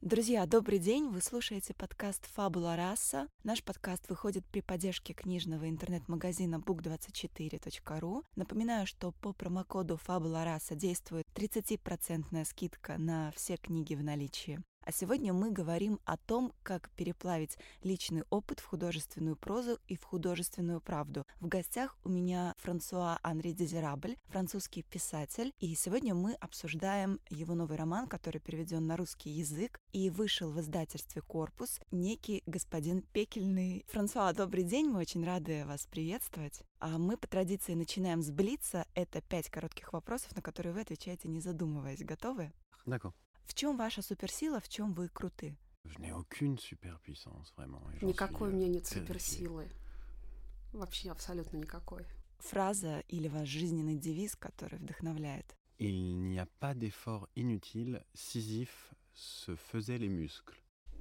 Друзья, добрый день! Вы слушаете подкаст «Фабула раса». Наш подкаст выходит при поддержке книжного интернет-магазина book24.ru. Напоминаю, что по промокоду «Фабула раса» действует 30% скидка на все книги в наличии. А сегодня мы говорим о том, как переплавить личный опыт в художественную прозу и в художественную правду. В гостях у меня Франсуа Анри Дезирабль, французский писатель, и сегодня мы обсуждаем его новый роман, который переведен на русский язык и вышел в издательстве «Корпус», некий господин Пекельный. Франсуа, добрый день, мы очень рады вас приветствовать. А мы по традиции начинаем с Блица. Это пять коротких вопросов, на которые вы отвечаете, не задумываясь. Готовы? D'accord. В чем ваша суперсила, в чем вы круты? Никакой у euh, меня нет terrifié. суперсилы. Вообще абсолютно никакой. Фраза или ваш жизненный девиз, который вдохновляет? Il n'y a pas d'effort inutile, Sisyphe se faisait les muscles.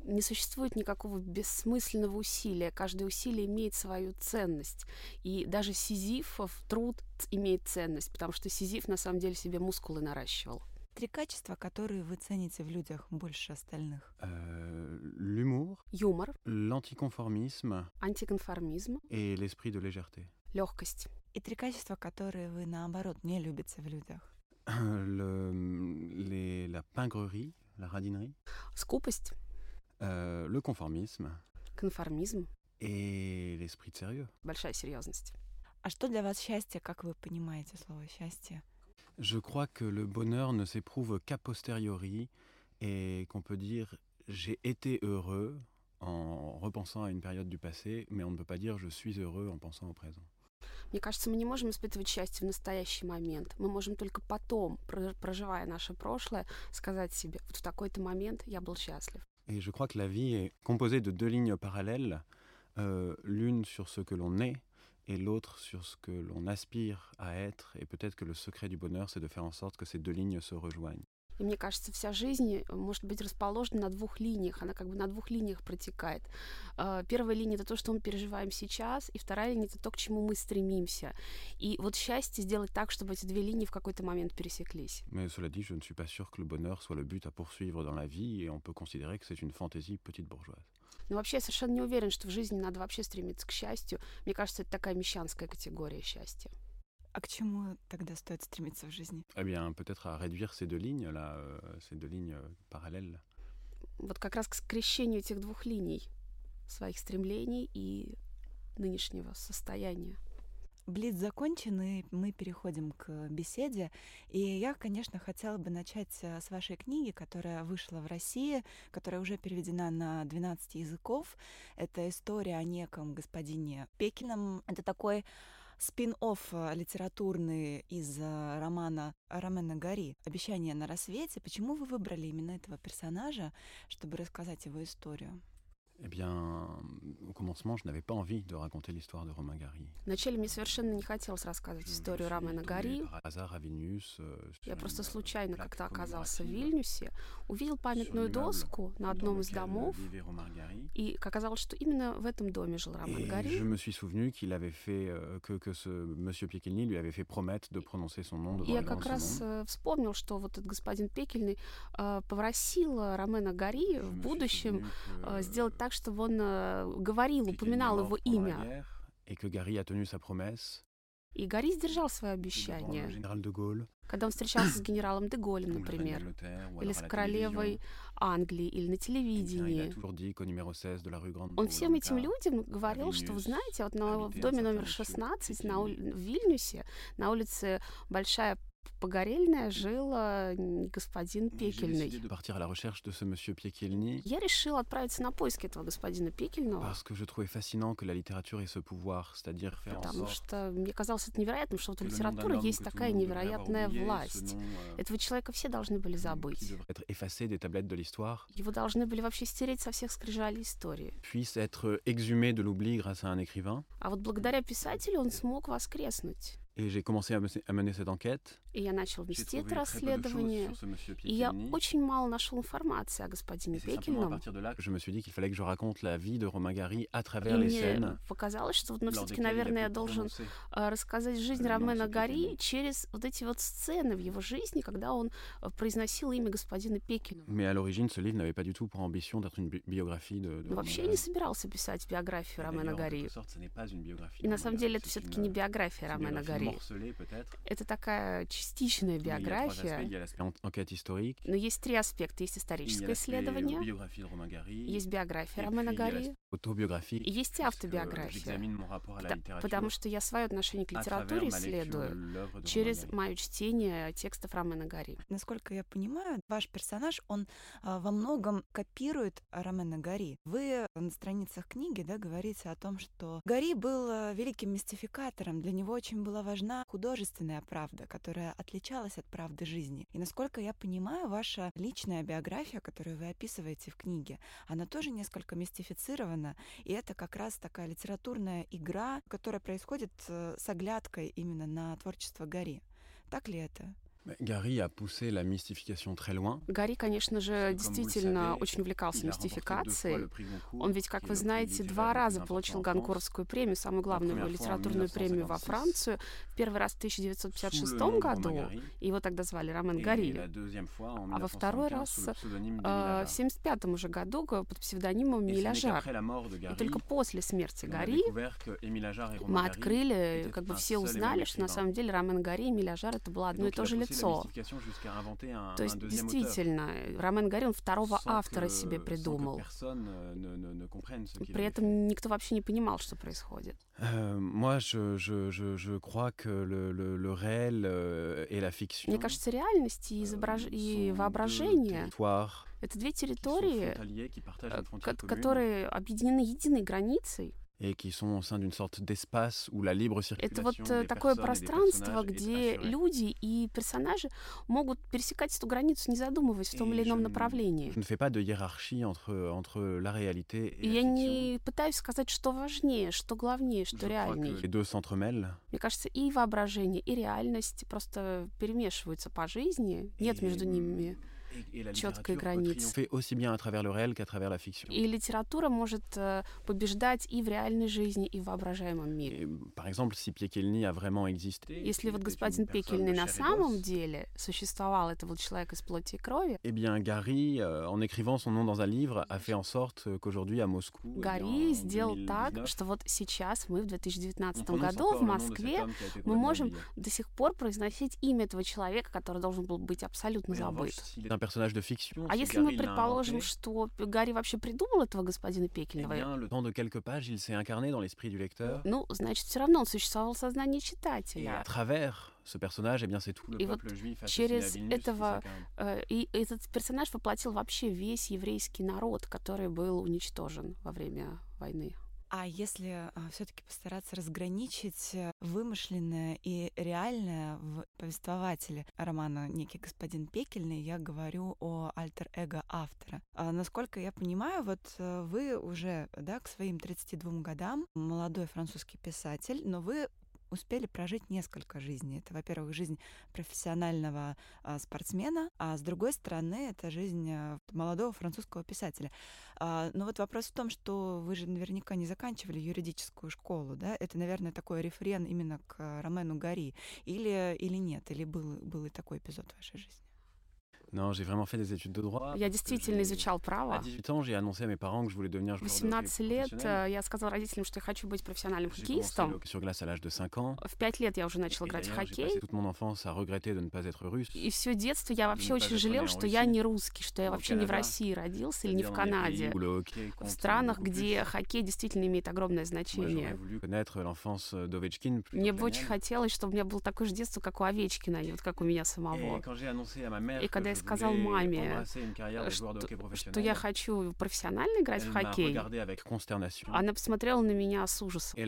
Не существует никакого бессмысленного усилия. Каждое усилие имеет свою ценность. И даже Сизифов труд имеет ценность, потому что Сизиф на самом деле себе мускулы наращивал. Три качества, которые вы цените в людях больше остальных. Euh, L'humour, Юмор, l'anticonformisme антиконформизм, et l'esprit de légèreté. легкость. И три качества, которые вы, наоборот, не любите в людях. Le- les- la pingrerie, la radinerie, Скупость, euh, le conformisme конформизм, et l'esprit de sérieux. большая серьезность. А что для вас счастье, как вы понимаете слово счастье? Je crois que le bonheur ne s'éprouve qu'à posteriori et qu'on peut dire j'ai été heureux en repensant à une période du passé, mais on ne peut pas dire je suis heureux en pensant au présent. Мне кажется, мы не можем испытывать счастье в настоящий момент. Мы можем только потом, про- проживая наше прошлое, сказать себе, вот в такой-то момент я был счастлив. Et je crois que la vie est composée de deux lignes parallèles, euh, l'une sur ce que l'on est et l'autre sur ce que l'on aspire à être. Et peut-être que le secret du bonheur, c'est de faire en sorte que ces deux lignes se rejoignent. И мне кажется, вся жизнь э, может быть расположена на двух линиях. Она как бы на двух линиях протекает. Э, Первая линия это то, что мы переживаем сейчас, и вторая линия это то, к чему мы стремимся. И вот счастье сделать так, чтобы эти две линии в какой-то момент пересеклись. Mais cela dit, je ne suis pas sûr que le bonheur soit le but à poursuivre dans la vie et on peut considérer que c'est une fantaisie petite bourgeoise. Но вообще я совершенно не уверен, что в жизни надо вообще стремиться к счастью. Мне кажется, это такая мещанская категория счастья. А к чему тогда стоит стремиться в жизни? Eh bien, peut-être à réduire ces deux lignes là, euh, ces deux lignes euh, parallèles. Вот как раз к скрещению этих двух линий своих стремлений и нынешнего состояния. Блиц закончен, и мы переходим к беседе. И я, конечно, хотела бы начать э, с вашей книги, которая вышла в России, которая уже переведена на 12 языков. Это история о неком господине Пекином. Это такой спин-офф э, литературный из э, романа Ромена Гори «Обещание на рассвете». Почему вы выбрали именно этого персонажа, чтобы рассказать его историю? Eh bien, au commencement, je n'avais pas envie de raconter l'histoire de Romain Gary. Вначале мне совершенно не хотелось рассказывать историю euh, sur Я просто euh, случайно как-то оказался в Вильнюсе, увидел памятную доску на одном из домов, и оказалось, что именно в этом доме жил Роман Et je me suis souvenu qu'il avait fait euh, que, que ce monsieur Piekelny lui avait fait promettre de prononcer son nom devant я как раз э, вспомнил, что вот этот господин Пекельный э, попросил э, Ромена Гори Je в будущем э, сделать так, чтобы он э, говорил, упоминал его имя. И Гори сдержал свое обещание, когда он встречался с генералом де règne например, или с королевой. Англии, или на a телевидении. toujours dit qu'au numéro 16 de la rue Grande Он всем этим людям говорил, что, вы знаете, вот на, в доме номер monsieur 16 на в Вильнюсе, на улице Большая Погорельная жила господин Пекельный. Я решила отправиться на поиски этого господина Пекельного. Parce que je trouvais fascinant que la littérature ait ce pouvoir, c'est-à-dire faire Потому что мне казалось это невероятным, что вот у литературы есть такая невероятная власть. Euh, этого человека все должны были забыть. Être effacé des tablettes de l'histoire. Его должны были вообще стереть со всех скрижалей истории. Puisse être exhumé de l'oubli grâce à un écrivain. А вот благодаря писателю он смог воскреснуть. Et j'ai commencé à, à mener cette enquête. И я начал вести это расследование. И я очень мало нашел информации о господине Пекельном. Je me suis dit qu'il fallait que je raconte la vie de Romain Gary à travers les scènes. показалось, что ну, все-таки, наверное, я должен рассказать жизнь Ромена Гари через вот эти вот сцены в его жизни, когда он произносил имя господина Пекина. Mais à l'origine, ce livre n'avait pas du tout pour ambition d'être une biographie de, de Вообще я не собирался писать биографию Ромена Гари. И на самом деле это все-таки не биография Ромена Гари. Это такая частичная биография. Но есть три аспекта. Есть историческое исследование, есть биография Романа Гари, и есть автобиография. Потому что я свое отношение к литературе исследую через мое чтение текстов Романа Гари. Насколько я понимаю, ваш персонаж, он а, во многом копирует Романа Гари. Вы на страницах книги да, говорите о том, что Гари был а, великим мистификатором. Для него очень была важна художественная правда, которая отличалась от правды жизни. И насколько я понимаю, ваша личная биография, которую вы описываете в книге, она тоже несколько мистифицирована, и это как раз такая литературная игра, которая происходит э, с оглядкой именно на творчество Гарри. Так ли это? Гарри a poussé la mystification très loin. Гарри, конечно же, действительно очень увлекался мистификацией. Он ведь, как вы знаете, два раза получил Ганкуровскую премию, самую главную литературную премию во Францию. Первый раз в 1956 году, его тогда звали Ромен Гарри, а во второй раз э, в 1975 уже году под псевдонимом Миля Жар. И только после смерти Гарри мы открыли, как бы все узнали, что на самом деле Ромен Гарри и Миля Жар это было одно и то же лицо лицо. То есть действительно, Ромен Гарри, он второго автора себе придумал. При этом никто вообще не понимал, что происходит. Мне кажется, реальность и, изображ... Euh, и воображение это две территории, которые объединены единой границей et qui sont au sein d'une sorte d'espace où la libre circulation Это вот э, такое пространство, где люди и персонажи могут пересекать эту границу, не задумываясь в том или ином направлении. Je ne fais pas de hiérarchie entre, entre la réalité et и я не пытаюсь сказать, что важнее, что главнее, что реальнее. Les deux s'entremêlent. Мне кажется, и воображение, и реальность просто перемешиваются по жизни, нет между ними четкой границы. И литература может э, побеждать и в реальной жизни, и в воображаемом мире. Если вот господин Пекельный на самом деле существовал, это вот человек из плоти и крови. Eh bien, Gary, euh, en écrivant son nom dans un livre, a fait en sorte qu'aujourd'hui à Moscou. Гарри сделал так, что вот сейчас мы в 2019 году в Москве мы можем до сих пор произносить имя этого человека, который должен был быть абсолютно забыт персонаж de fiction. А если мы предположим, что Гарри вообще придумал этого господина Пекельного? Eh bien, le temps de quelques pages, il s'est incarné dans l'esprit du lecteur. Ну, значит, все равно он существовал в сознании читателя. Et à travers ce personnage, eh bien, c'est tout le и peuple вот juif через этого э, и этот персонаж воплотил вообще весь еврейский народ, который был уничтожен во время войны. А если а, все-таки постараться разграничить э, вымышленное и реальное в повествователе романа «Некий господин Пекельный», я говорю о альтер-эго автора. А, насколько я понимаю, вот э, вы уже да, к своим 32 годам молодой французский писатель, но вы успели прожить несколько жизней. Это, во-первых, жизнь профессионального а, спортсмена, а с другой стороны, это жизнь а, молодого французского писателя. А, но вот вопрос в том, что вы же наверняка не заканчивали юридическую школу, да? Это, наверное, такой рефрен именно к Ромену Гари. Или, или нет? Или был, был и такой эпизод в вашей жизни? Non, j'ai vraiment fait des études de droit. Я действительно изучал право. À 18 ans, j'ai annoncé à mes parents que je voulais devenir joueur 18 лет э, я сказал родителям, что я хочу быть профессиональным хоккеистом. sur glace à l'âge de 5 ans. В 5 лет я уже начал играть в хоккей. И все детство я вообще очень жалел, что я не русский, что я вообще не в России родился или не в Канаде. В странах, где хоккей действительно имеет огромное значение. Мне бы очень хотелось, чтобы у меня было такое же детство, как у Овечкина, и вот как у меня самого. И когда я сказал маме, что, что я хочу профессионально играть в хоккей, она посмотрела на меня с ужасом.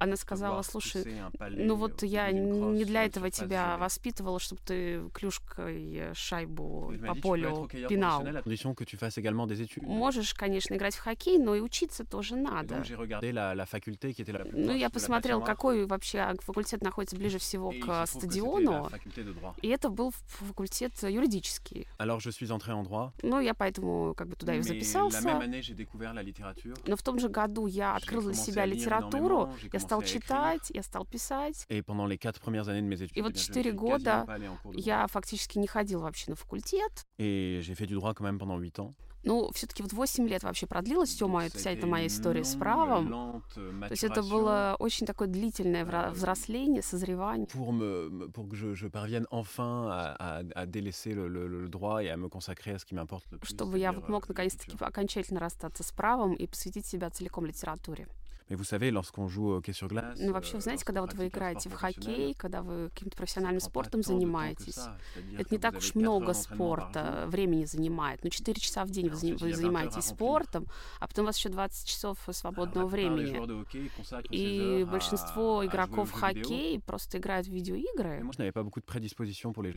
Она сказала, слушай, ну вот я не для этого тебя воспитывала, чтобы ты клюшкой шайбу по полю пинал. Можешь, конечно, играть в хоккей, но и учиться тоже надо. Ну, я посмотрел, какой вообще факультет находится ближе всего к стадиону, и это был факультет юридический. Alors je suis entré en droit. Ну, я поэтому как бы туда и записался. Но в том же году я открыл для себя литературу, я стал читать, я стал писать. И вот четыре года я фактически не ходил вообще на факультет. Et j'ai fait du droit quand même pendant 8 ans. Ну, все-таки вот 8 лет вообще продлилась все моя, вся эта моя история с правом. То есть это было очень такое длительное взросление, созревание. Pour, me, pour que je, je parvienne enfin à, à, à délaisser le, le, le droit et à me consacrer à ce qui m'importe le plus. Чтобы я вот мог наконец-таки окончательно расстаться с правом и посвятить себя целиком литературе. Mais vous savez, lorsqu'on joue au hockey sur glace, ну, вообще, вы знаете, когда вот вы играете в хоккей, когда вы каким-то профессиональным спортом занимаетесь, это не так уж много спорта, времени занимает. Ну, 4 часа в день вы, вы занимаетесь спортом, а потом у вас еще 20 часов свободного времени. И большинство игроков в хоккей просто играют в видеоигры.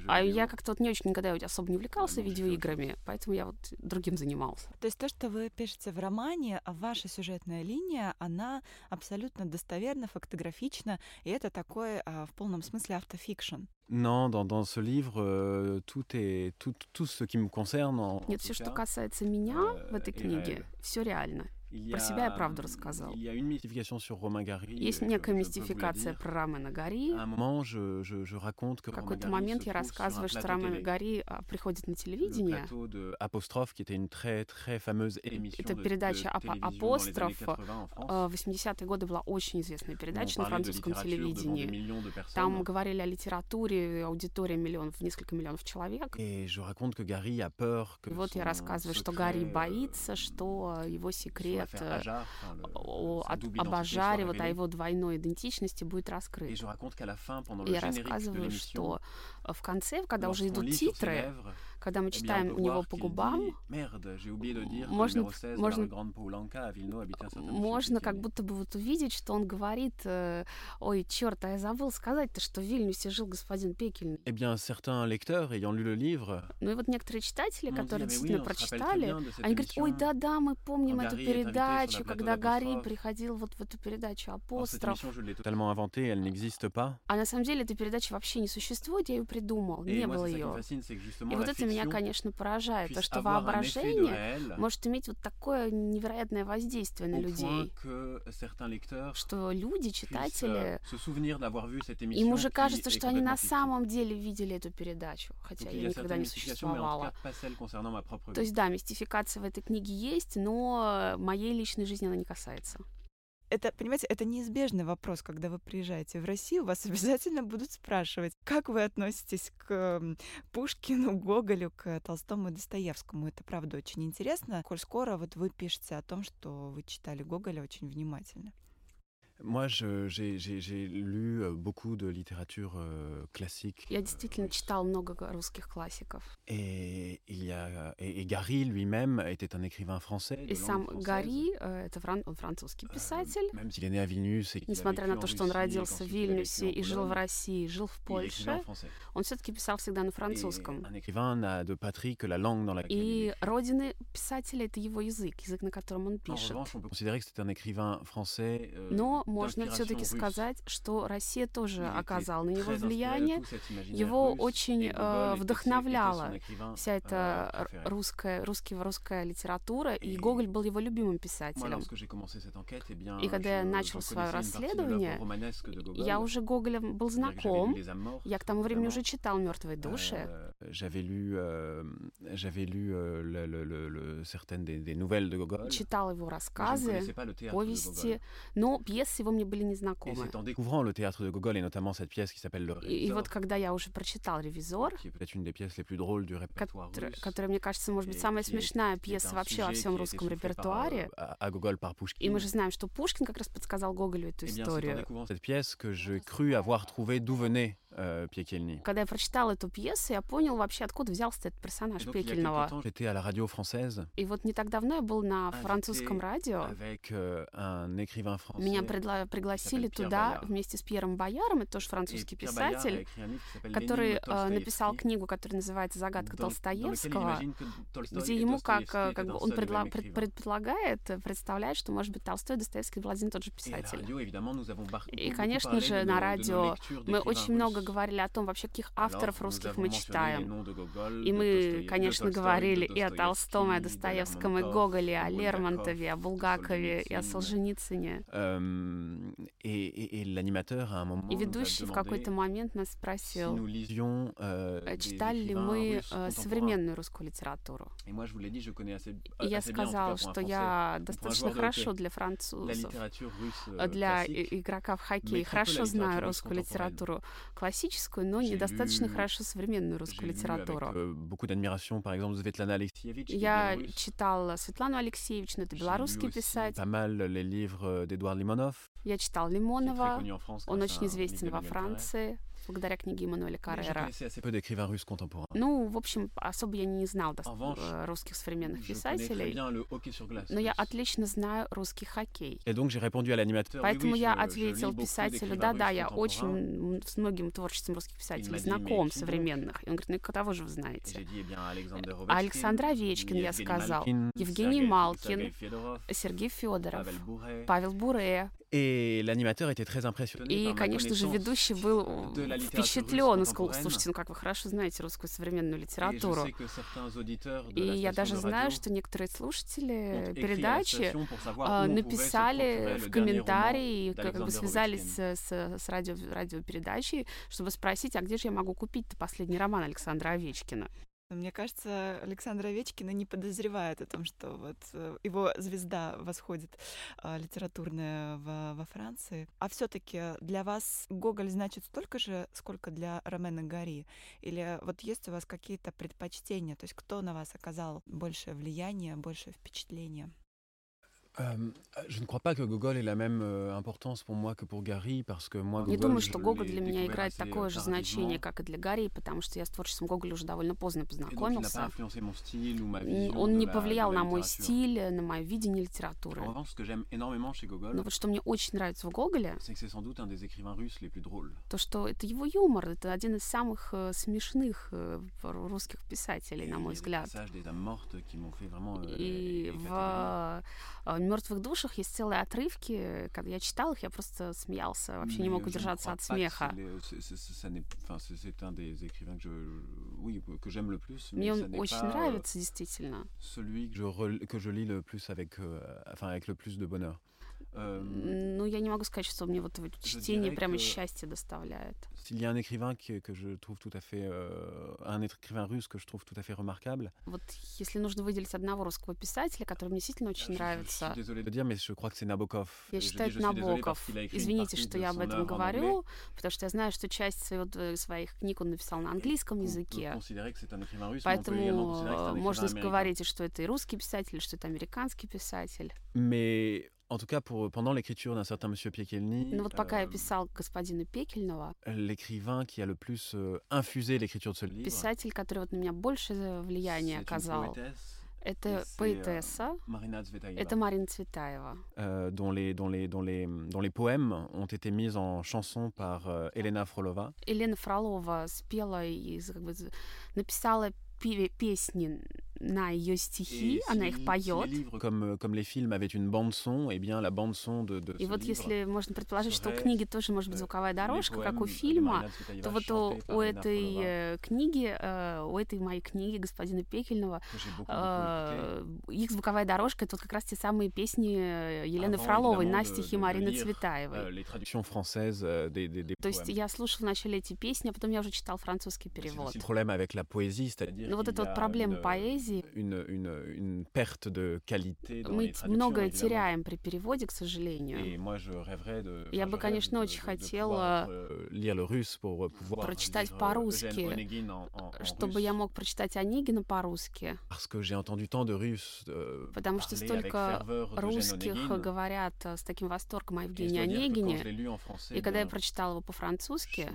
А я как-то вот не очень никогда особо не увлекался видеоиграми, поэтому я вот другим занимался. То есть то, что вы пишете в романе, а ваша сюжетная линия, она абсолютно достоверно, фактографично, и это такой а, в полном смысле автофикшн. Non, dans, dans ce livre, euh, tout, est, tout, tout ce qui me concerne. En, Нет, все, что касается меня euh, в этой книге, все реально. Про себя я правду рассказал. Есть некая мистификация про Романа Гари. В какой-то момент я рассказываю, что Роман Гари а, приходит на телевидение. Это передача «Апостроф». В 80-е годы была очень известная передача на французском телевидении. Там говорили о литературе, аудитория миллионов, несколько миллионов человек. И вот я рассказываю, что Гарри боится, что его секрет секрет э, о, об Ажаре, вот о его двойной идентичности будет раскрыт. И я рассказываю, что в конце, когда уже идут титры, когда мы читаем у него по губам, можно, можно, можно как будто бы вот увидеть, что он говорит, э, ой, черт, а я забыл сказать-то, что в Вильнюсе жил господин Пекельный. Eh bien, certains lecteurs, ayant lu le livre, ну и вот некоторые читатели, которые действительно прочитали, они говорят, ой, да-да, мы помним эту передачу, когда Гарри приходил вот в эту передачу «Апостроф». А на самом деле эта передача вообще не существует, я ее придумал, не было ее. И вот это меня, конечно, поражает, то, что воображение может иметь вот такое невероятное воздействие на людей, что люди, читатели, им уже кажется, что они на самом деле видели эту передачу, хотя ее никогда не существовала. То есть, да, мистификация в этой книге есть, но моей личной жизни она не касается это, понимаете, это неизбежный вопрос, когда вы приезжаете в Россию, вас обязательно будут спрашивать, как вы относитесь к Пушкину, Гоголю, к Толстому и Достоевскому. Это правда очень интересно. Коль скоро вот вы пишете о том, что вы читали Гоголя очень внимательно. Moi, j'ai lu beaucoup de littérature euh, classique. Я действительно читал много русских классиков. Et, il y a, et, et Gary lui-même était un écrivain français. И сам Гарри, это фран, он французский писатель. Même s'il est né à Vilnius et Несмотря на то, что он родился в Вильнюсе и жил в России, жил в Польше, он все-таки писал всегда на французском. Un écrivain n'a de patrie que la langue dans laquelle И родины писателя — это его язык, язык, на котором он пишет. En revanche, on peut considérer que c'est un écrivain français. Но можно все-таки сказать, что Россия тоже оказала на него влияние. Его очень э, вдохновляла вся эта euh, русская, русский, русская литература, и Гоголь был его любимым писателем. Eh и когда я начал свое расследование, я уже Гоголем был знаком. Я к тому времени уже читал «Мертвые души». Читал его рассказы, повести, но пьесы его мне были незнакомы. И, и вот когда я уже прочитал «Ревизор», russe, которая, мне кажется, может быть, самая смешная пьеса вообще во всем русском репертуаре. Pushkin. И мы же знаем, что Пушкин как раз подсказал Гоголю эту историю. Euh, Пекельни. Когда я прочитал эту пьесу, я понял вообще, откуда взялся этот персонаж donc, Пекельного. J'étais à la radio française. И вот не так давно я был на французском радио. Avec, euh, un écrivain français, Меня предла- пригласили туда Бояр. вместе с Пьером Бояром, это тоже французский Et писатель, который э, написал книгу, которая называется «Загадка Толстоевского», где ему как, как бы он предла- пред- предполагает, представляет, что, может быть, Толстой и Достоевский был один и тот же писатель. И, конечно же, на радио мы очень много говорили о том, вообще, каких авторов русских мы читаем. И мы, конечно, говорили и о Толстом, и о Достоевском, и Гоголе, о Лермонтове, о Булгакове, и о Солженицыне. Эм, и ведущий в какой-то момент нас спросил, э, читали ли мы э, современную русскую литературу. И я сказал, что я достаточно хорошо для французов, э, для игрока в хоккей, хорошо знаю русскую литературу классическую, но недостаточно хорошо современную русскую литературу. Euh, Я читал Светлану Алексеевичну, это белорусский писатель. Я читал Лимонова, он очень известен во Франции благодаря книге Эммануэля Каррера. Ну, в общем, особо я не знал э, русских современных писателей, но я отлично знаю русский хоккей. Поэтому я ответил писателю, да-да, я очень с многим творчеством русских писателей знаком, современных. И он говорит, ну, кого же вы знаете? Eh Александр Овечкин, я сказал, Евгений Малкин, Сергей Федоров, Павел Буре, И l'animateur était très impressionné. И, конечно же, ведущий был впечатлен. Сказал, слушайте, ну как вы хорошо знаете русскую современную литературу. И я даже знаю, что некоторые слушатели передачи а, написали в комментарии, как бы связались с, с радио, радиопередачей, чтобы спросить, а где же я могу купить последний роман Александра Овечкина. Мне кажется, Александр Овечкина не подозревает о том, что вот э, его звезда восходит а, литературная в, во Франции. А все-таки для вас Гоголь значит столько же, сколько для Ромена Гари? Или вот есть у вас какие-то предпочтения? То есть кто на вас оказал большее влияние, большее впечатление? Je ne crois pas que Gogol ait la même importance pour moi que pour Гарри, parce que moi, Не думаю, что Гоголь для меня играет такое же значение, как и для Гарри, потому что я с творчеством Гоголя уже довольно поздно познакомился. Он не повлиял на мой стиль, на мое видение литературы. Но вот что мне очень нравится в Гоголе, то, что это его юмор, это один из самых смешных русских писателей, на мой взгляд. И в мертвых душах есть целые отрывки. Когда я читал их, я просто смеялся, вообще не мог удержаться от смеха. Мне он очень нравится, действительно. Celui que je lis le plus avec, euh, enfin, avec le plus de bonheur. Ну, я не могу сказать, что мне вот чтение прямо счастье доставляет. S'il y a un écrivain que, que je trouve tout à fait, euh, un écrivain russe que je trouve tout à fait remarquable. Вот если нужно выделить одного русского писателя, который мне действительно очень нравится. Je, je, désolé de dire, mais je crois que c'est Nabokov. Я считаю, это Набоков. Извините, что я об этом говорю, потому что я знаю, что часть своего, своих книг он написал на английском языке. Поэтому можно говорить, что это и русский писатель, что это американский писатель. Mais En tout cas, pour, pendant l'écriture d'un certain monsieur Piekelny, ну вот пока euh, я писал господина Пекельного, l'écrivain qui a le plus euh, infusé l'écriture de ce livre, писатель, который вот на меня больше влияния оказал, это поэтесса, это Марина Цветаева, euh, dont, les, dont, les, dont, les, dont les poèmes ont été mis en chanson par euh, Елена Фролова. Елена Фролова спела и как бы, написала песни На ее стихи, она их поет. Comme, comme les films avaient une bande son, eh bien la bande son de, de И вот если можно предположить, что у книги тоже может быть звуковая дорожка, как у фильма, то вот у, у этой книги, у этой моей книги господина Пекельного, их звуковая дорожка это вот как раз те самые песни Елены Фроловой на стихи Марины Цветаевой. То есть я слушала вначале эти песни, а потом я уже читал французский перевод. Avec. Ну вот эта вот проблема поэзии. Une, une, une perte de qualité Мы многое теряем при переводе, к сожалению. Я бы, конечно, очень хотела прочитать по-русски, чтобы я мог прочитать Онегина по-русски. Потому что столько русских говорят с таким восторгом о Евгении Онегине. И когда я прочитала его по-французски,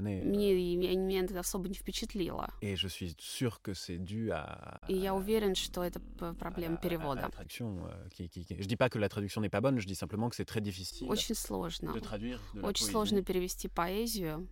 мне, меня это особо не впечатлило. Et je suis sûr que c'est dû à. И я уверен, что это проблема перевода. Je dis pas que la traduction n'est pas bonne, je dis simplement que c'est très difficile. Очень сложно. Очень сложно перевести поэзию.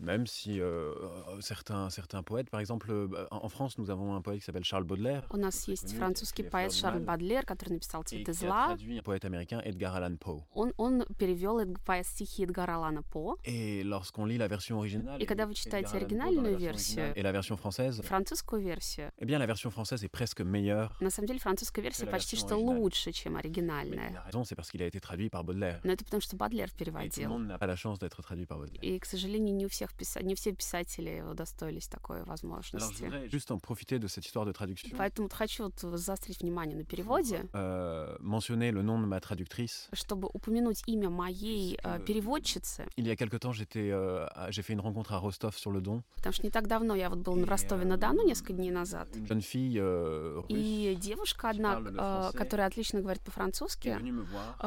Même si euh, certains, certains poètes, par exemple, euh, en France, nous avons un poète qui s'appelle Charles Baudelaire. У нас есть французский поэт Шарль Бадлер, который написал «Цветы зла». traduit un poète américain Edgar Allan Poe. Он, он перевел стихи Эдгара Алана По. Et lorsqu'on lit la version originale, и когда вы читаете оригинальную версию et la version française, французскую версию, eh bien la version française est presque meilleure. На самом деле французская версия почти что лучше, чем оригинальная. La raison, c'est parce qu'il a été traduit par Baudelaire. Но это потому что Бадлер переводил. Et tout le monde n'a pas la chance d'être traduit par Baudelaire. И, к сожалению, не у всех не все писатели удостоились такой возможности. Alors, juste en profiter de cette histoire de traduction. Поэтому хочу вот заострить внимание на переводе. Euh, mentionner le nom de ma traductrice. Чтобы упомянуть имя моей э, переводчицы. Il y a quelque temps, j'étais, euh, j'ai fait une rencontre à Rostov-sur-le-Don. Потому что не так давно я вот был в Ростове-на-Дону несколько дней назад. Une jeune fille euh, И девушка одна, э, которая отлично говорит по-французски,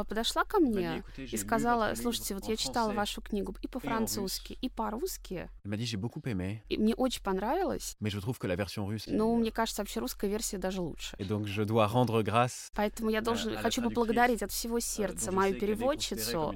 подошла ко мне и сказала, слушайте, вот я читала вашу книгу и по-французски, и по-русски. Elle m'a dit j'ai beaucoup aimé. И мне очень понравилось. Mais je trouve que la version russe. Но мне кажется, вообще русская версия даже лучше. Et donc je dois rendre grâce. Поэтому я должен, хочу поблагодарить от всего сердца мою переводчицу.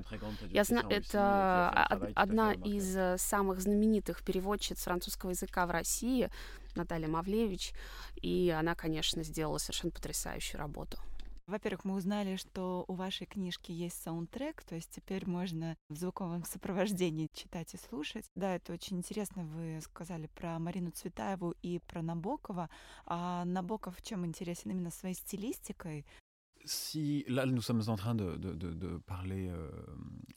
Я знаю, это одна из самых знаменитых переводчиц французского языка в России, Наталья Мавлевич, и она, конечно, сделала совершенно потрясающую работу. Во-первых, мы узнали, что у вашей книжки есть саундтрек, то есть теперь можно в звуковом сопровождении читать и слушать. Да, это очень интересно. Вы сказали про Марину Цветаеву и про Набокова. А Набоков чем интересен именно своей стилистикой? Si là nous sommes en train de, de, de, de parler euh,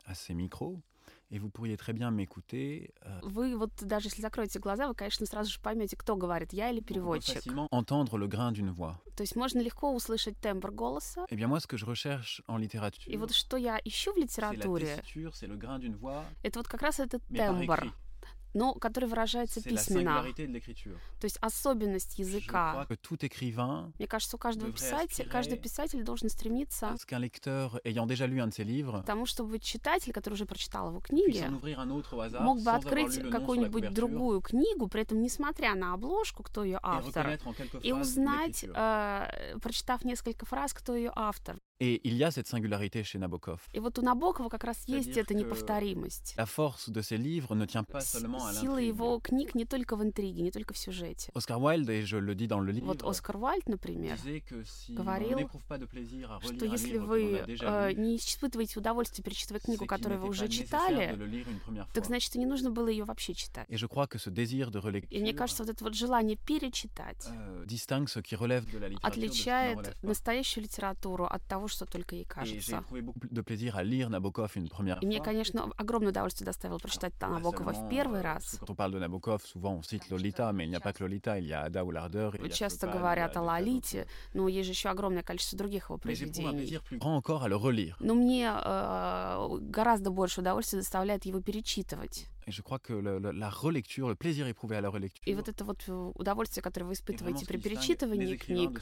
à ces micros, и вы pourriez très bien m'écouter. Euh, вы вот даже если закроете глаза, вы, конечно, сразу же поймете, кто говорит, я или переводчик. entendre le grain d'une voix. То есть можно легко услышать тембр голоса. Eh bien moi, ce que je recherche en littérature. И вот что я ищу в литературе. C'est le grain d'une voix. Это вот как раз этот тембр но который выражается письменно. То есть особенность языка. Мне кажется, у каждого писателя, каждый писатель должен стремиться к тому, чтобы читатель, который уже прочитал его книги, мог бы открыть какую-нибудь другую книгу, при этом несмотря на обложку, кто ее автор, и узнать, э, прочитав несколько фраз, кто ее автор. Et il y a cette singularité chez Nabokov. И вот у Набокова как раз есть эта неповторимость. La force de ses livres ne tient pas seulement Сила его книг не только в интриге, не только в сюжете. Оскар Уайльд, et je le dis dans le livre, вот Оскар Уайльд, например, говорил, что если вы э, не испытываете удовольствие, перечитывая книгу, которую вы уже читали, так значит, не нужно было ее вообще читать. Et je crois que ce désir de relecture, и мне кажется, вот это вот желание перечитать euh, distingue ce qui relève de la littérature отличает настоящую литературу от того, что только ей кажется. И мне, конечно, огромное удовольствие доставило прочитать Набокова в первый раз. Часто говорят о Лолите, но есть же еще огромное количество других его произведений. Но мне э, гораздо больше удовольствия доставляет его перечитывать. Et je crois que le, le, la relecture, le plaisir éprouvé à la relecture. И вот это вот э, удовольствие, которое вы испытываете при перечитывании книг,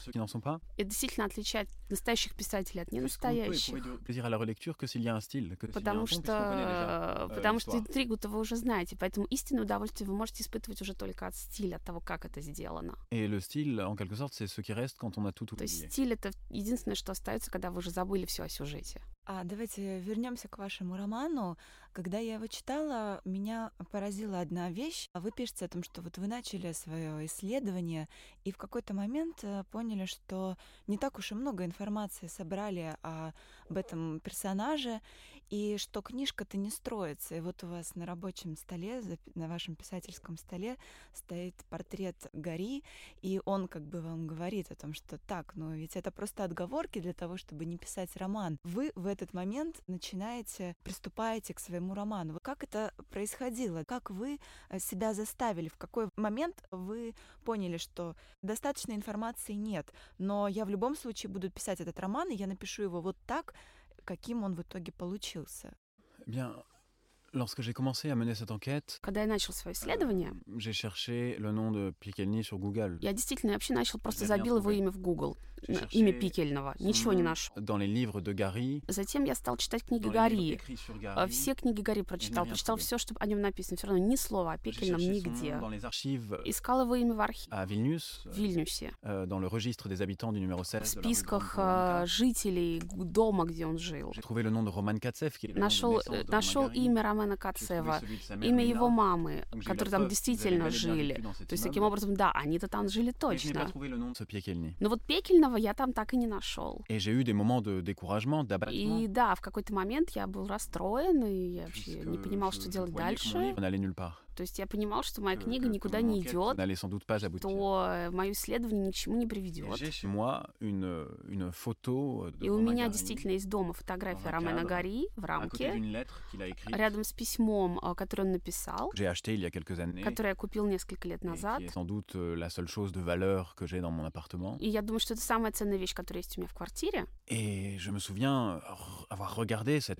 это действительно отличает настоящих писателей от ненастоящих. Plaisir à la relecture que s'il y a un style, que потому что, потому что интригу-то вы уже знаете, поэтому истинное удовольствие вы можете испытывать уже только от стиля, от того, как это сделано. Et le style, en quelque sorte, c'est ce qui reste quand on a tout oublié. То есть стиль это единственное, что остается, когда вы уже забыли все о сюжете. А давайте вернемся к вашему роману. Когда я его читала, меня поразила одна вещь. Вы пишете о том, что вот вы начали свое исследование и в какой-то момент э, поняли, что не так уж и много информации собрали об этом персонаже, и что книжка-то не строится. И вот у вас на рабочем столе, на вашем писательском столе стоит портрет Гори, и он как бы вам говорит о том, что так, ну ведь это просто отговорки для того, чтобы не писать роман. Вы в этот момент начинаете, приступаете к своему роману. Как это происходило? Как вы э, себя заставили? В какой момент вы поняли, что достаточно информации нет, но я в любом случае буду писать этот роман, и я напишу его вот так, каким он в итоге получился? Bien, Lorsque j'ai commencé à mener cette enquête, когда я начал свое исследование, j'ai cherché le nom de sur Google. Я действительно вообще начал просто забил его имя в Google, имя Пикельного, ничего не нашел. Затем я стал читать книги Гарри. Все книги Гарри прочитал, прочитал все, что о нем написано. Все равно ни слова о Пикельном нигде. Искал его имя в архиве. В Вильнюсе. Numéro 16. В списках жителей дома, где он жил. Нашел, нашел имя Романа Кацева, имя его мамы, которые там действительно жили. То есть таким образом, да, они-то там жили точно. Но вот Пекельного я там так и не нашел. И да, в какой-то момент я был расстроен, и я вообще не понимал, что делать дальше. То есть я понимал, что моя книга никуда не идет, то мое исследование ни к чему не приведет. И у меня действительно есть дома фотография Ромена Гари в рамке, рядом с письмом, которое он написал, которое я купил несколько лет назад. И я думаю, что это самая ценная вещь, которая есть у меня в квартире.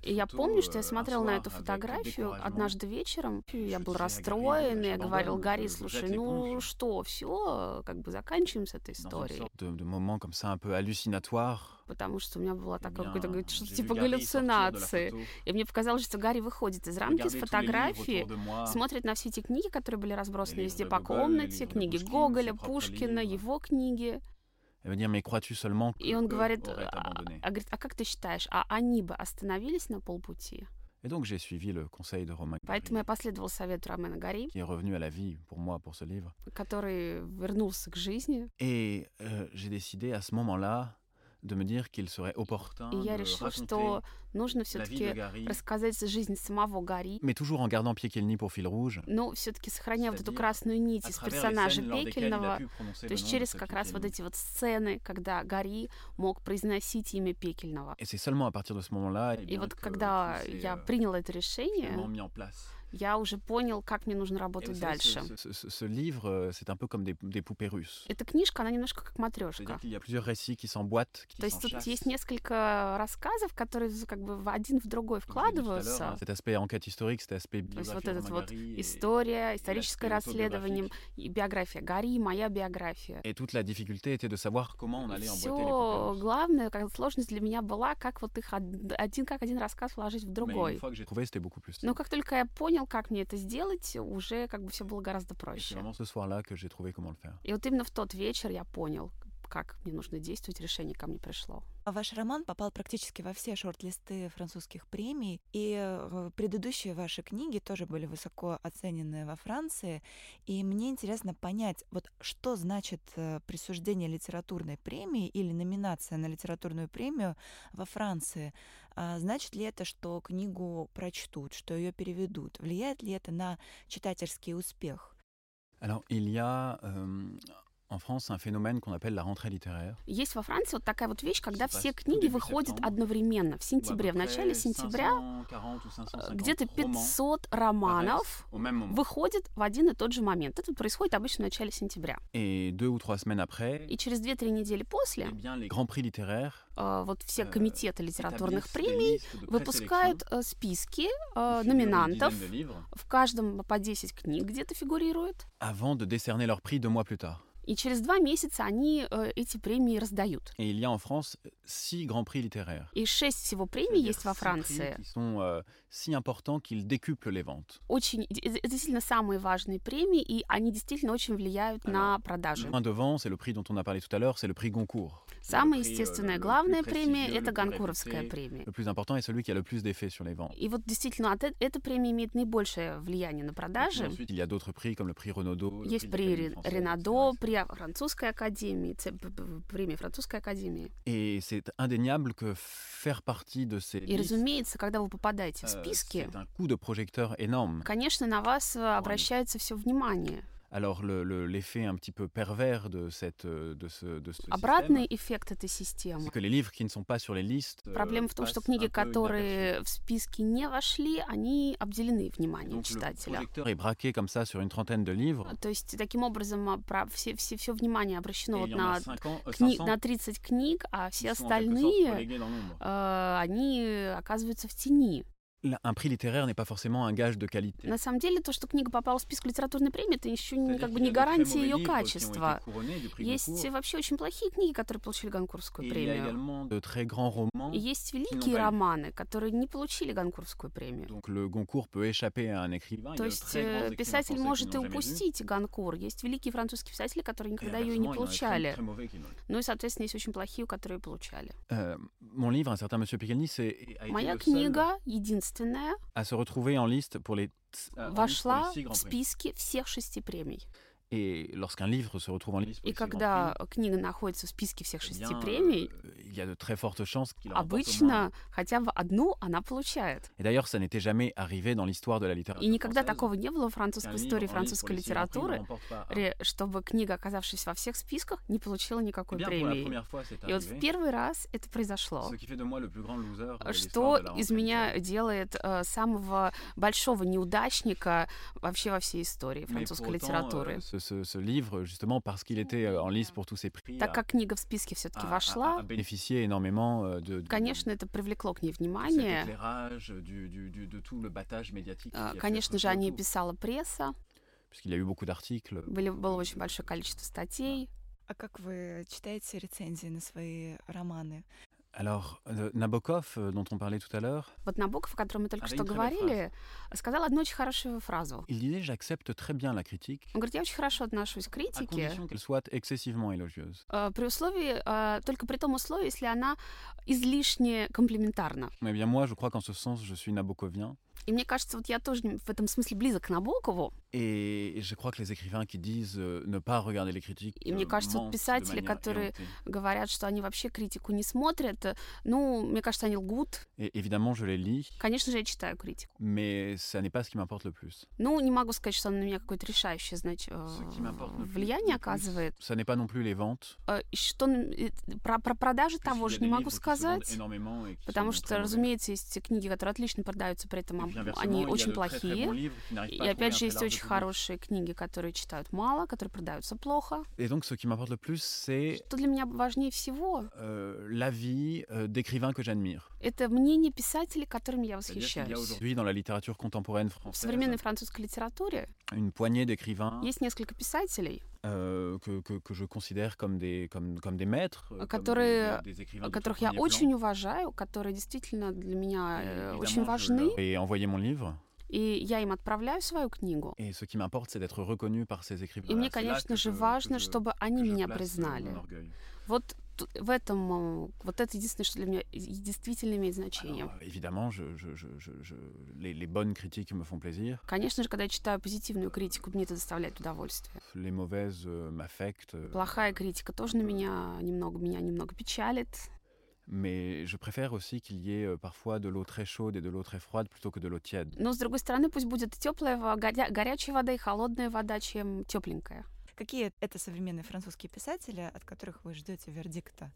И я помню, что я смотрел на эту фотографию однажды вечером, я был расстроен, расстроен, я говорил, Гарри, слушай, ну что, все, как бы заканчиваем с этой историей. Потому что у меня была такая какая-то что-то типа галлюцинации. И мне показалось, что Гарри выходит из рамки с фотографии, смотрит на все эти книги, которые были разбросаны везде по комнате, книги Гоголя, Пушкина, его книги. И он говорит, а, а, говорит, а как ты считаешь, а они бы остановились на полпути? Et donc j'ai suivi le conseil de Romain Поэтому я последовал совету Романа Гари, qui est revenu à la vie pour moi pour ce livre. который вернулся к жизни. Et euh, j'ai décidé à ce moment-là И я решил, что нужно все-таки рассказать жизнь самого Гарри. Но все-таки сохраняя вот эту красную нить из персонажа Пекельного, то есть через как раз вот эти вот сцены, когда Гарри мог произносить имя Пекельного. Moment-là. И вот когда я принял это решение, я уже понял, как мне нужно работать дальше. Ce livre, c'est un peu comme des, des poupées russes. Эта книжка, она немножко как матрешка. Il y a plusieurs récits qui s'emboîtent, qui То есть тут есть несколько рассказов, которые как бы в один в другой вкладываются. Cet aspect enquête historique, cet aspect То есть вот этот вот история, историческое расследование, и биография Гарри, моя биография. Et toute la difficulté était de savoir comment on allait emboîter les poupées главное, как сложность для меня была, как вот их один как один рассказ вложить в другой. Но как только я понял, понял, как мне это сделать, уже как бы все было гораздо проще. И вот именно в тот вечер я понял, как мне нужно действовать, решение ко мне пришло. А ваш роман попал практически во все шорт-листы французских премий, и э, предыдущие ваши книги тоже были высоко оценены во Франции. И мне интересно понять, вот что значит э, присуждение литературной премии или номинация на литературную премию во Франции. А значит ли это, что книгу прочтут, что ее переведут? Влияет ли это на читательский успех? Alors, il y a euh, en France un phénomène qu'on appelle la rentrée littéraire. Есть во Франции вот такая вот вещь, когда все книги выходят одновременно в сентябре. В начале сентября э, где-то 500 романов выходят в один и тот же момент. Это происходит обычно в начале сентября. Et deux ou trois semaines après, и через 2-3 недели после, eh э, вот все комитеты литературных премий выпускают э, списки номинантов. В каждом по 10 книг где-то фигурирует. Avant de décerner leur prix deux mois plus tard. И через два месяца они э, эти премии раздают. Et il y a en France six grands prix littéraires. И шесть всего премий есть во Франции. Qui sont euh, si importants qu'ils décuplent les ventes. Очень, это действительно самые важные премии, и они действительно очень влияют Alors, на продажи. Point devant, c'est le prix dont on a parlé tout à l'heure, c'est le prix Goncourt. Самая естественная, главная премия — это Ганкуровская премия. Le plus important est celui qui a le plus d'effet sur les ventes. И вот действительно, от, эта премия имеет наибольшее влияние на продажи. Ensuite, il y a d'autres prix comme le prix Renaudot. Есть прix Ренадо, прix французской академии, премия французской академии. Et c'est indéniable que faire partie de ces И разумеется, когда вы попадаете в списки, c'est un coup de projecteur énorme. Конечно, на вас обращается все внимание. Alors l'effet le, un petit peu pervers de, cette, de ce, de ce Обратный эффект этой системы. Que les livres qui ne sont pas sur les listes, Проблема в том, что книги, которые в списки не вошли, они обделены вниманием Donc, читателя. Le est braqué comme ça sur une trentaine de livres. То есть таким образом все, все, все внимание обращено вот на, ans, кни, на 30 книг, а все остальные, э, они оказываются в тени. Un prix littéraire n'est pas forcément un gage de qualité. На самом деле, то, что книга попала в список литературной премии, это еще не, как бы не гарантия ее качества. Есть вообще очень плохие книги, которые получили Ганкурскую премию. Есть великие романы, которые не получили Ганкурскую премию. То есть э, писатель может и упустить Ганкур. Есть великие французские писатели, которые никогда ее не получали. Ну и, соответственно, есть очень плохие, которые получали. Euh, Моя книга единственная единственная à se retrouver en liste pour les вошла в списки всех шести премий. Et lorsqu'un livre se retrouve en liste И когда книга находится в списке всех шести премий, il y a de très fortes chances qu'il обычно хотя бы одну она получает. Et d'ailleurs, ça n'était jamais arrivé dans l'histoire de la littérature. И никогда такого не было в французской истории французской литературы, чтобы книга, оказавшись во всех списках, не получила никакой премии. И вот в первый раз это произошло. Что из меня делает самого большого неудачника вообще во всей истории французской литературы. Ce, ce, livre, justement parce qu'il était en liste pour tous ces prix, так как книга в списке все-таки вошла, a, a bénéficié énormément de, de, конечно, это привлекло к ней внимание. Du, du, du, de tout le battage médiatique конечно же, о ней писала пресса. Puisqu'il y a eu beaucoup d'articles. Было очень большое количество статей. А как вы читаете рецензии на свои романы? Alors, Nabokov, dont on parlait tout à l'heure, вот Набоков, о котором мы только что говорили, сказал одну очень хорошую фразу. Il disait j'accepte très bien la critique. Он говорит, я очень хорошо отношусь к критике. À condition qu'elle soit excessivement élogieuse. При условии, только при том условии, если она излишне комплиментарна. Mais bien moi, je crois qu'en ce sens, je suis nabokovien. И мне кажется, вот я тоже в этом смысле близок к Набокову. Et je crois que les écrivains qui disent ne pas regarder les critiques. И мне кажется, вот писатели, которые говорят, что они вообще критику не смотрят, ну, мне кажется, они лгут. Et évidemment, je les lis. Конечно же, я читаю критику. Mais ça n'est pas ce qui m'importe le plus. Ну, не могу сказать, что она на меня какое-то решающее, значит, влияние оказывает. Ça n'est pas non plus les ventes. Что про, про продажи того же не могу сказать, потому что, разумеется, есть книги, которые отлично продаются, при этом они очень плохие. И опять же, есть очень хорошие книги, которые читают мало, которые продаются плохо. Что для меня важнее всего? que j'admire. Это мнение писателей, которыми я восхищаюсь. В современной французской литературе есть несколько писателей, euh, que, que, que je considère comme des, comme, comme des maîtres, которые, comme des, des écrivains которых я очень уважаю, которые действительно для меня э, очень важны. Et envoyer mon livre. И я им отправляю свою книгу. Et ce qui m'importe, c'est d'être reconnu par ces écrivains. И мне, конечно же, важно, чтобы они меня признали. Вот в этом, вот это единственное, что для меня действительно имеет значение. Alors, évidemment, je, je, je, les, les bonnes critiques me font plaisir. Конечно же, когда я читаю позитивную критику, мне это доставляет удовольствие. Les mauvaises m'affectent. Плохая критика тоже на меня немного, меня немного печалит. Mais je préfère aussi qu'il y ait parfois de l'eau très chaude et de l'eau très froide plutôt que de l'eau tiède. Но с другой стороны, пусть будет теплая, горячая вода и холодная вода, чем тепленькая. Какие это современные французские писатели, от которых вы ждете вердикта?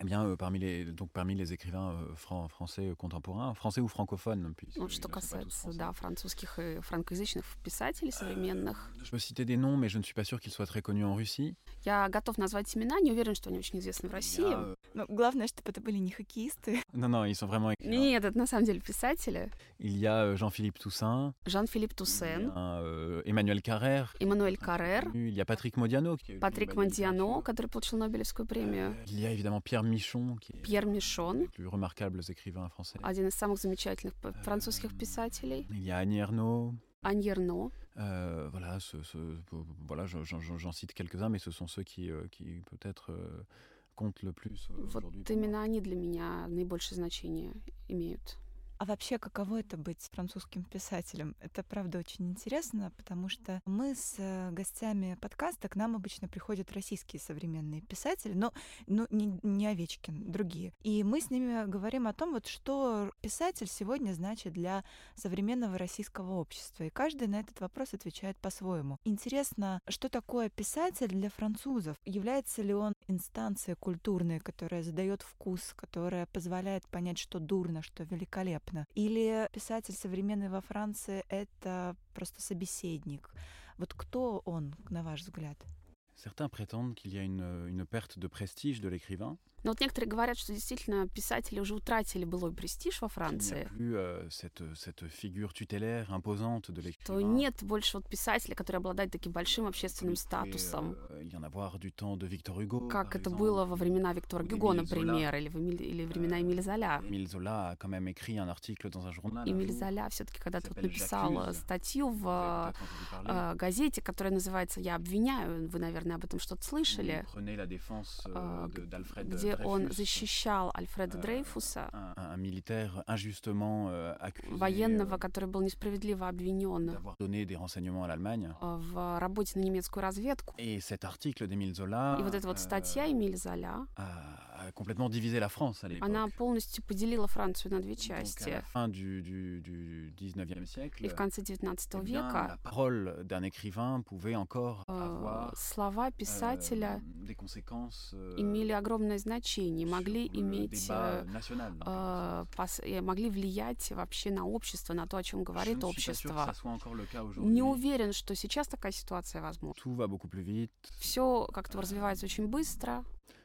Eh bien, euh, parmi, les, donc, parmi les écrivains euh, fran français contemporains, français ou francophones, ну, что касается, да, французских и франкоязычных писателей современных. Je peux citer des noms, mais je ne suis pas sûr qu'ils soient très connus en Russie. Я готов назвать имена, не уверен, что они очень известны в России. Я... Но главное, чтобы это были не хоккеисты. Non, non, ils sont vraiment écrivains. Нет, это на самом деле писатели. Il y a Jean-Philippe Toussaint. Jean-Philippe Toussaint. Il y a, euh, Emmanuel Carrère. Emmanuel Carrère. Il y a Patrick Modiano. Qui Patrick Modiano, который получил Нобелевскую премию. Il y a évidemment Pierre Michon, qui est Пьер Мишон, plus remarquables écrivains français. один из самых замечательных французских писателей. Il y a Annie Ernaux. Annie Ernaux. Euh, voilà, ce, ce, voilà j'en cite quelques-uns, mais ce sont ceux qui, euh, qui peut-être euh, comptent le plus aujourd'hui. Вот именно они для меня наибольшее значение имеют. А вообще, каково это быть французским писателем? Это, правда, очень интересно, потому что мы с э, гостями подкаста, к нам обычно приходят российские современные писатели, но ну, не, не Овечкин, другие. И мы с ними говорим о том, вот, что писатель сегодня значит для современного российского общества. И каждый на этот вопрос отвечает по-своему. Интересно, что такое писатель для французов? Является ли он инстанцией культурной, которая задает вкус, которая позволяет понять, что дурно, что великолепно? Или писатель современный во Франции — это просто собеседник. Вот кто он, на ваш взгляд? Certains prétendent qu'il y a une, une perte de prestige de l'écrivain. Но вот некоторые говорят, что действительно писатели уже утратили былой престиж во Франции. Imposante de То нет больше вот писателя, который обладает таким большим общественным статусом. Euh, Hugo, как это было во времена Виктора Гюго, например, или, в Эмиль, или времена Золя. Эмиль Золя. Эмиль Золя все-таки когда-то вот написал статью в э, газете, которая называется «Я обвиняю». Вы, наверное, об этом что-то слышали. Где где он защищал Альфреда э, Дрейфуса, э, военного, который был несправедливо обвинен э, в работе на немецкую разведку. И вот эта вот статья Эмиль Золя complètement divisé la France à l'époque. Она полностью поделила Францию на две части. Donc, à la fin du, du, du 19e siècle, И в конце 19 eh bien, века la parole d'un écrivain pouvait encore avoir слова писателя euh, des conséquences, euh, имели огромное значение, могли иметь, national, э, пос, могли влиять вообще на общество, на то, о чем говорит общество. Не уверен, что сейчас такая ситуация возможна. Все как-то развивается очень быстро.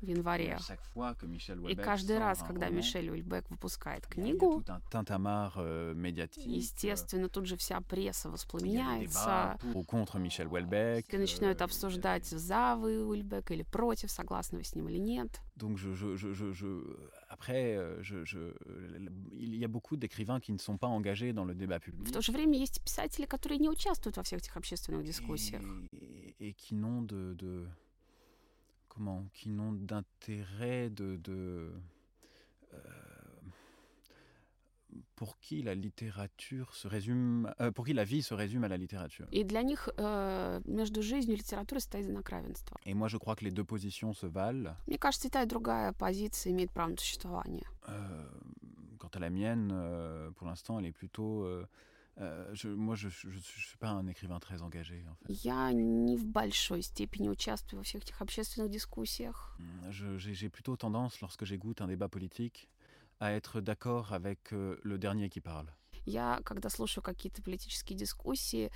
В январе. И каждый раз, когда Мишель Уильбек выпускает книгу, euh, естественно, тут же вся пресса воспламеняется. И начинают обсуждать, за вы Уильбек или против, согласны вы с ним или нет. Donc je, je, je, je, après, euh, je, je, il y a beaucoup d'écrivains qui ne sont pas engagés dans le débat public. В то же время есть писатели, которые не участвуют во всех этих общественных дискуссиях. Et, et qui n'ont de, de comment, qui n'ont d'intérêt de, de euh, pour qui la littérature se résume, euh, pour qui la vie se résume à la littérature. И для них э, между жизнью и литературой стоит знак равенства. Et moi, je crois que les deux positions se valent. Мне кажется, и та, и другая позиция имеет право на существование. Euh, quant à la mienne, euh, pour l'instant, elle est plutôt euh, Euh, je, moi, je ne suis pas un écrivain très engagé. En fait. Я не в большой степени участвую во всех этих общественных дискуссиях. J'ai plutôt tendance, lorsque j'écoute un débat politique, à être d'accord avec euh, le dernier qui parle. Я, когда слушаю какие-то политические дискуссии,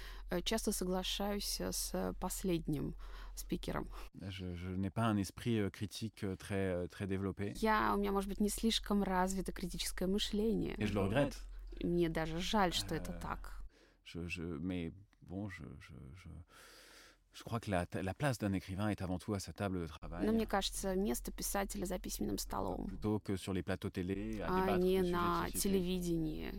часто соглашаюсь с последним спикером. Je, je n'ai pas un esprit critique très, très développé. Я, у меня, может быть, не слишком развито критическое мышление. Et je le regrette. Мне даже жаль, что это так. Je, je, mais bon, je, je, je, je crois que la, la place d'un écrivain est avant tout à sa table de travail. Но мне кажется, место писателя за письменным столом. Plutôt que sur les plateaux télé, а не на телевидении.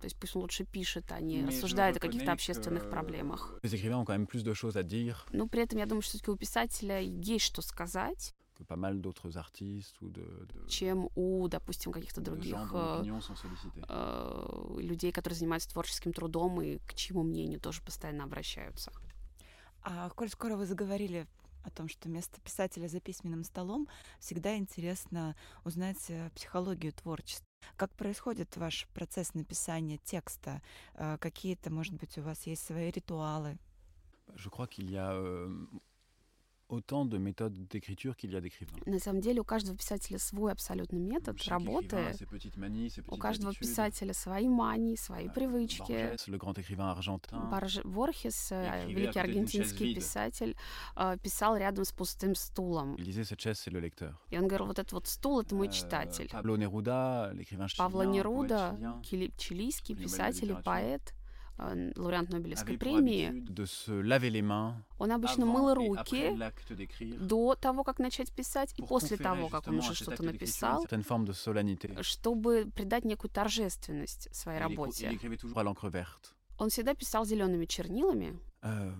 То есть пусть он лучше пишет, а не рассуждает о каких-то общественных проблемах. Но при этом я думаю, что все-таки у писателя есть что сказать pas mal d'autres artistes ou de, de чем у, допустим, каких-то других э, э, людей, которые занимаются творческим трудом и к чьему мнению тоже постоянно обращаются. А коль скоро вы заговорили о том, что место писателя за письменным столом, всегда интересно узнать э, психологию творчества. Как происходит ваш процесс написания текста? Э, какие-то, может быть, у вас есть свои ритуалы? Je crois qu'il y a euh, autant de méthodes d'écriture qu'il y a d'écrivains. На самом деле у каждого писателя свой абсолютно метод Chaque работы. manies, ses У каждого habitudes. писателя свои мании, свои Euh, привычки. Borges, le grand écrivain argentin, Борж- Борхес, э, великий аргентинский писатель, э, писал рядом с пустым стулом. il disait cette chaise c'est le lecteur. И он говорил, вот этот вот стул — это мой Euh, читатель. Pablo Neruda, l'écrivain Павло Неруда, чилийский писатель и поэт, э, лауреат Нобелевской премии, он обычно мыл руки до того, как начать писать, и после того, как он уже что-то написал, чтобы придать некую торжественность своей работе. Он всегда писал зелеными чернилами. Euh,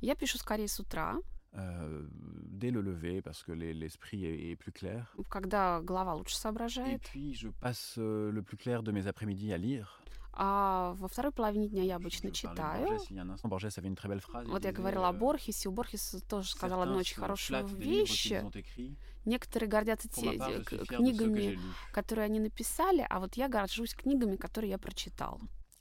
Я пишу скорее с утра, euh, dès le lever, parce que l'es- l'esprit est, est plus clair. когда голова лучше Et соображает. puis, je passe euh, le plus clair de mes après-midi à lire. А во второй половине дня я обычно je читаю. Borges avait une très belle phrase. Вот я говорила о euh, Борхесе. У Борхеса тоже сказал одну очень хорошую вещь. Некоторые гордятся те, part, книгами, которые они написали, а вот я горжусь книгами, которые я прочитал.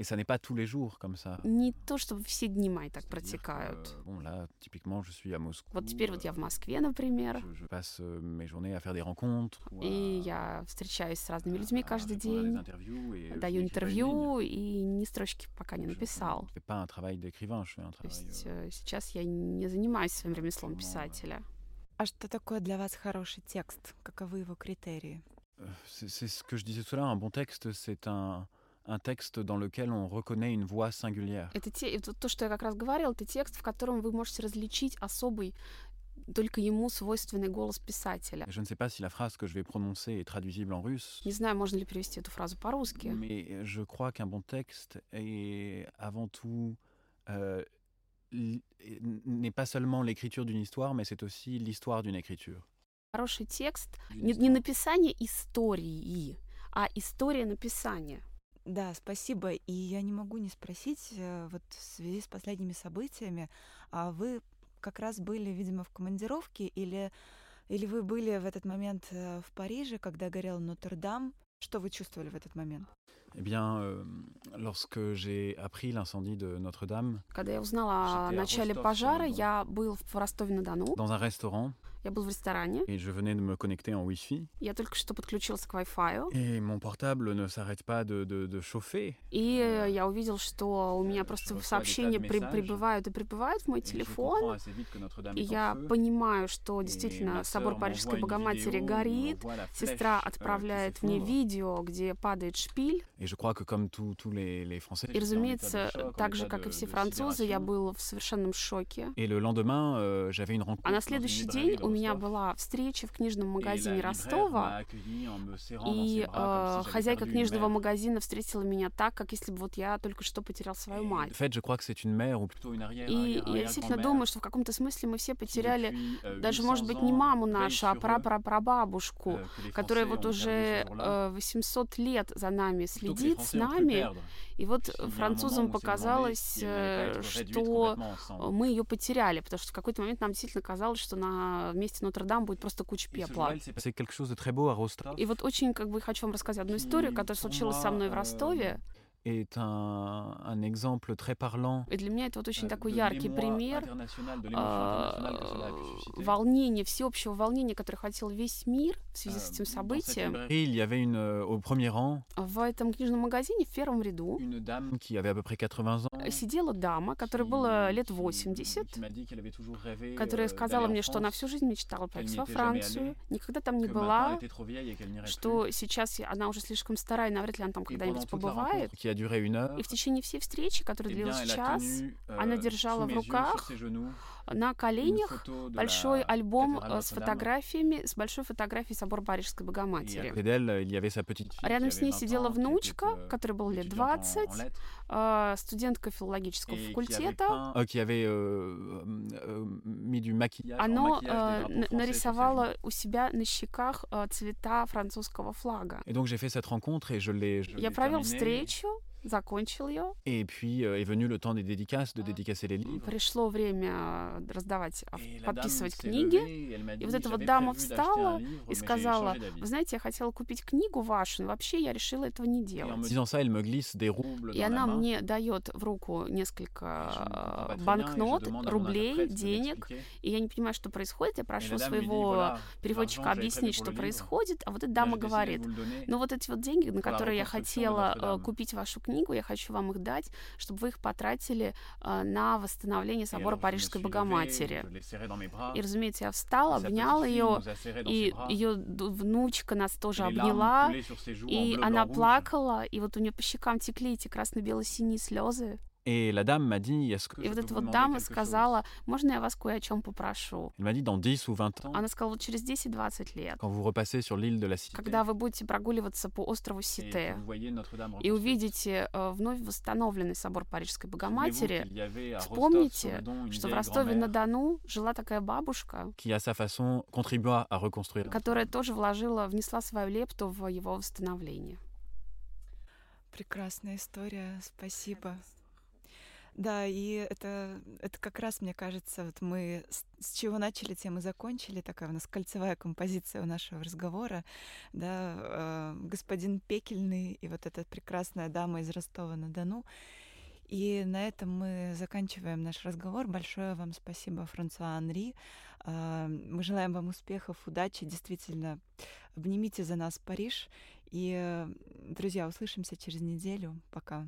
Et ça n'est pas tous les jours comme ça. Не то, чтобы все дни мои так que, протекают. euh, bon, là, typiquement, je suis à Moscou. Вот теперь вот я euh, в Москве, например, Je, je passe euh, mes journées à faire des rencontres. ou и à- я встречаюсь с разными людьми à каждый день, et je даю интервью, и ни строчки пока не Je- написал. Je fais pas un travail d'écrivain, je fais un То travail. есть euh, э, сейчас я не занимаюсь своим ремеслом писателя. А что такое для вас хороший текст? Каковы его критерии? euh, c'est ce que je disais tout à l'heure. Un bon texte, c'est un, un texte dans lequel on reconnaît une voix singulière. Это те, это то, что я как раз говорила, это текст, в котором вы можете различить особый, только ему свойственный голос писателя. Et je ne sais pas si la phrase que je vais prononcer est traduisible en russe. Не знаю, можно ли перевести эту фразу по-русски. Mais je crois qu'un bon texte est avant tout euh, l- n'est pas seulement l'écriture d'une histoire, mais c'est aussi l'histoire d'une écriture. Хороший текст D'une не, не histoire. написание истории, а история написания. Да, спасибо. И я не могу не спросить, э, вот в связи с последними событиями, а вы как раз были, видимо, в командировке или, или вы были в этот момент э, в Париже, когда горел Нотр-Дам? Что вы чувствовали в этот момент? Eh bien, euh, lorsque j'ai appris l'incendie de Notre-Dame Когда я узнала о начале пожара, я был в Ростове-на-Дону, dans un restaurant я был в ресторане, et je venais de me connecter en Wi-Fi, я только что подключился к Wi-Fi, et mon portable ne s'arrête pas de, de- de chauffer. и э, я увидел, что у меня просто сообщения при- прибывают и прибывают в мой телефон, и я понимаю, что действительно собор Парижской Богоматери горит, сестра euh, отправляет мне видео, где падает шпиль, Et je crois que comme tous tous les, les Français, И, разумеется, так же, как и все французы, я был в совершенном шоке. Et le lendemain, euh, j'avais une rencontre А на следующий день у меня Rostov. была встреча в книжном магазине Ростова, и э, хозяйка книжного магазина встретила меня так, как если бы вот я только что потерял свою мать. И я действительно думаю, что в каком-то смысле мы все потеряли euh, даже, 800 может быть, не маму нашу, а прапрапрабабушку, euh, которая вот уже perdu ce jour-là, э, 800 лет за нами следит с нами. И вот французам показалось, э, что мы ее потеряли, потому что в какой-то момент нам действительно казалось, что на месте Нотр-Дам будет просто куча пепла. И вот очень как бы хочу вам рассказать одну историю, которая случилась со мной в Ростове. Est un, un exemple très parlant И для меня это вот очень euh, такой яркий пример э, волнения, всеобщего волнения, которое хотел весь мир в связи с Euh, этим событием. il y avait une, euh, au premier rang В этом книжном магазине в первом ряду une dame qui avait à peu près 80 ans. сидела дама, которой было лет qui- 80, qui m'a dit qu'elle avait toujours rêvé, которая euh, сказала мне, что она всю жизнь мечтала поехать во Францию, никогда там не была, что сейчас она уже слишком старая, навряд ли она там когда-нибудь побывает. Duré une heure, и в течение всей встречи, которая eh длилась час, euh, она держала в руках на коленях большой альбом э, с фотографиями, с большой фотографией собора Парижской Богоматери. Рядом с ней 20 сидела внучка, euh, которой было лет étudiante en- en 20, lettres, э, студентка филологического факультета. peint- euh, qui avait euh, euh, mis du maquillage, en Оно maquillage des э, drapeaux н- français sur ses нарисовало у себя на щеках э, цвета французского флага. Я провел встречу, закончил ее. Et puis euh, est venu le temps des dédicaces, de dédicacer les livres. Пришло время э, раздавать, подписывать книги. И вот эта вот «J'avais дама встала и сказала, changé d'avis». вы знаете, я хотела купить книгу вашу, но вообще я решила этого не делать. И она мне дает в руку несколько банкнот, рублей, денег, и я не понимаю, что происходит. Я прошу своего «Voilà, переводчика объяснить, что происходит, а вот эта дама говорит, ну вот эти вот деньги, на которые я хотела э, Notre-Dame». купить вашу книгу, я хочу вам их дать, чтобы вы их потратили э, на восстановление собора Парижской Богоматери. И, разумеется, я встала, обняла ее, и ее внучка нас тоже обняла, и она плакала, и вот у нее по щекам текли эти красно-бело-синие слезы. Et la dame m'a dit, est-ce que И je вот эта vous вот дама сказала, можно я вас кое о чем попрошу? Elle m'a dit, dans 10 ou 20 ans, Она сказала, вот через 10-20 лет, quand vous repassez sur l'île de la Cité, когда вы будете прогуливаться по острову et que Сите vous voyez Notre-Dame и увидите э, вновь восстановленный собор Парижской Богоматери, вспомните, что в Ростове-на-Дону жила такая бабушка, qui, à sa façon, contribua à reconstruire. которая тоже вложила, внесла свою лепту в его восстановление. Прекрасная история, спасибо. Да, и это, это как раз, мне кажется, вот мы с, с чего начали, тем и закончили. Такая у нас кольцевая композиция у нашего разговора. Да, э, господин Пекельный и вот эта прекрасная дама из Ростова-на-Дону. И на этом мы заканчиваем наш разговор. Большое вам спасибо, Франсуа Анри. Э, Мы желаем вам успехов, удачи. Действительно, обнимите за нас Париж. И, э, друзья, услышимся через неделю. Пока.